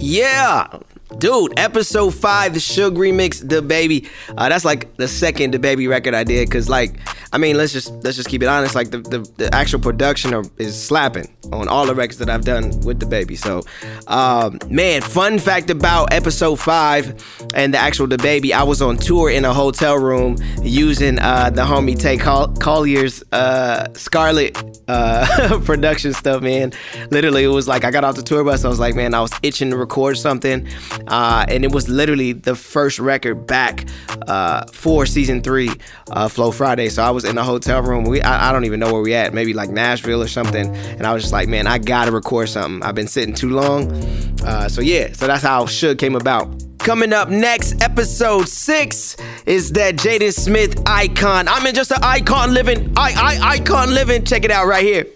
Yeah. Dude, episode five, the Suge remix, DaBaby. Uh, that's like the second DaBaby record I did, cause like, I mean, let's just let's just keep it honest. Like the the, the actual production are, is slapping on all the records that I've done with DaBaby. So, um, man, fun fact about episode five and the actual DaBaby, I was on tour in a hotel room using uh, the homie Tay Col- Collier's uh, Scarlett uh, production stuff. Man, literally, it was like I got off the tour bus. I was like, man, I was itching to record something. Uh, and it was literally the first record back uh, for season three, uh, Flow Friday. So I was in a hotel room. We, I, I, don't even know where we at, maybe like Nashville or something. And I was just like, man, I gotta record something. I've been sitting too long. Uh, so yeah, so that's how Suge came about. Coming up next, episode six is that Jaden Smith icon. I'm in just an icon living, I, I, icon living. Check it out right here.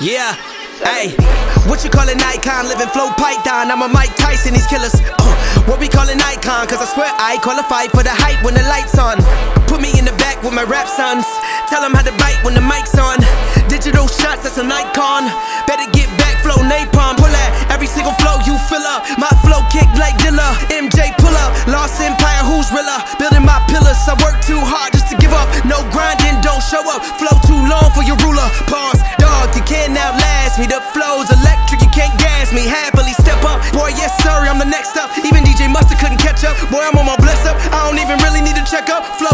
Yeah, hey, what you call an icon? Living flow python. I'm a Mike Tyson, these killers. Uh, what we call an icon? Cause I swear I qualify for the hype when the lights on. Put me in the back with my rap sons. Tell them how to bite when the mic's on. Digital shots, that's an icon. Better get back, flow napalm. Pull at every single flow you fill up. My flow kick like Dilla. MJ pull up. Lost Empire, for your ruler. Pause, dog, you can't outlast me. The flow's electric, you can't gas me. Happily step up. Boy, yes, sorry, I'm the next up. Even DJ Mustard couldn't catch up. Boy, I'm on my bliss up. I don't even really need to check up. Flow